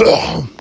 ¡Bruh!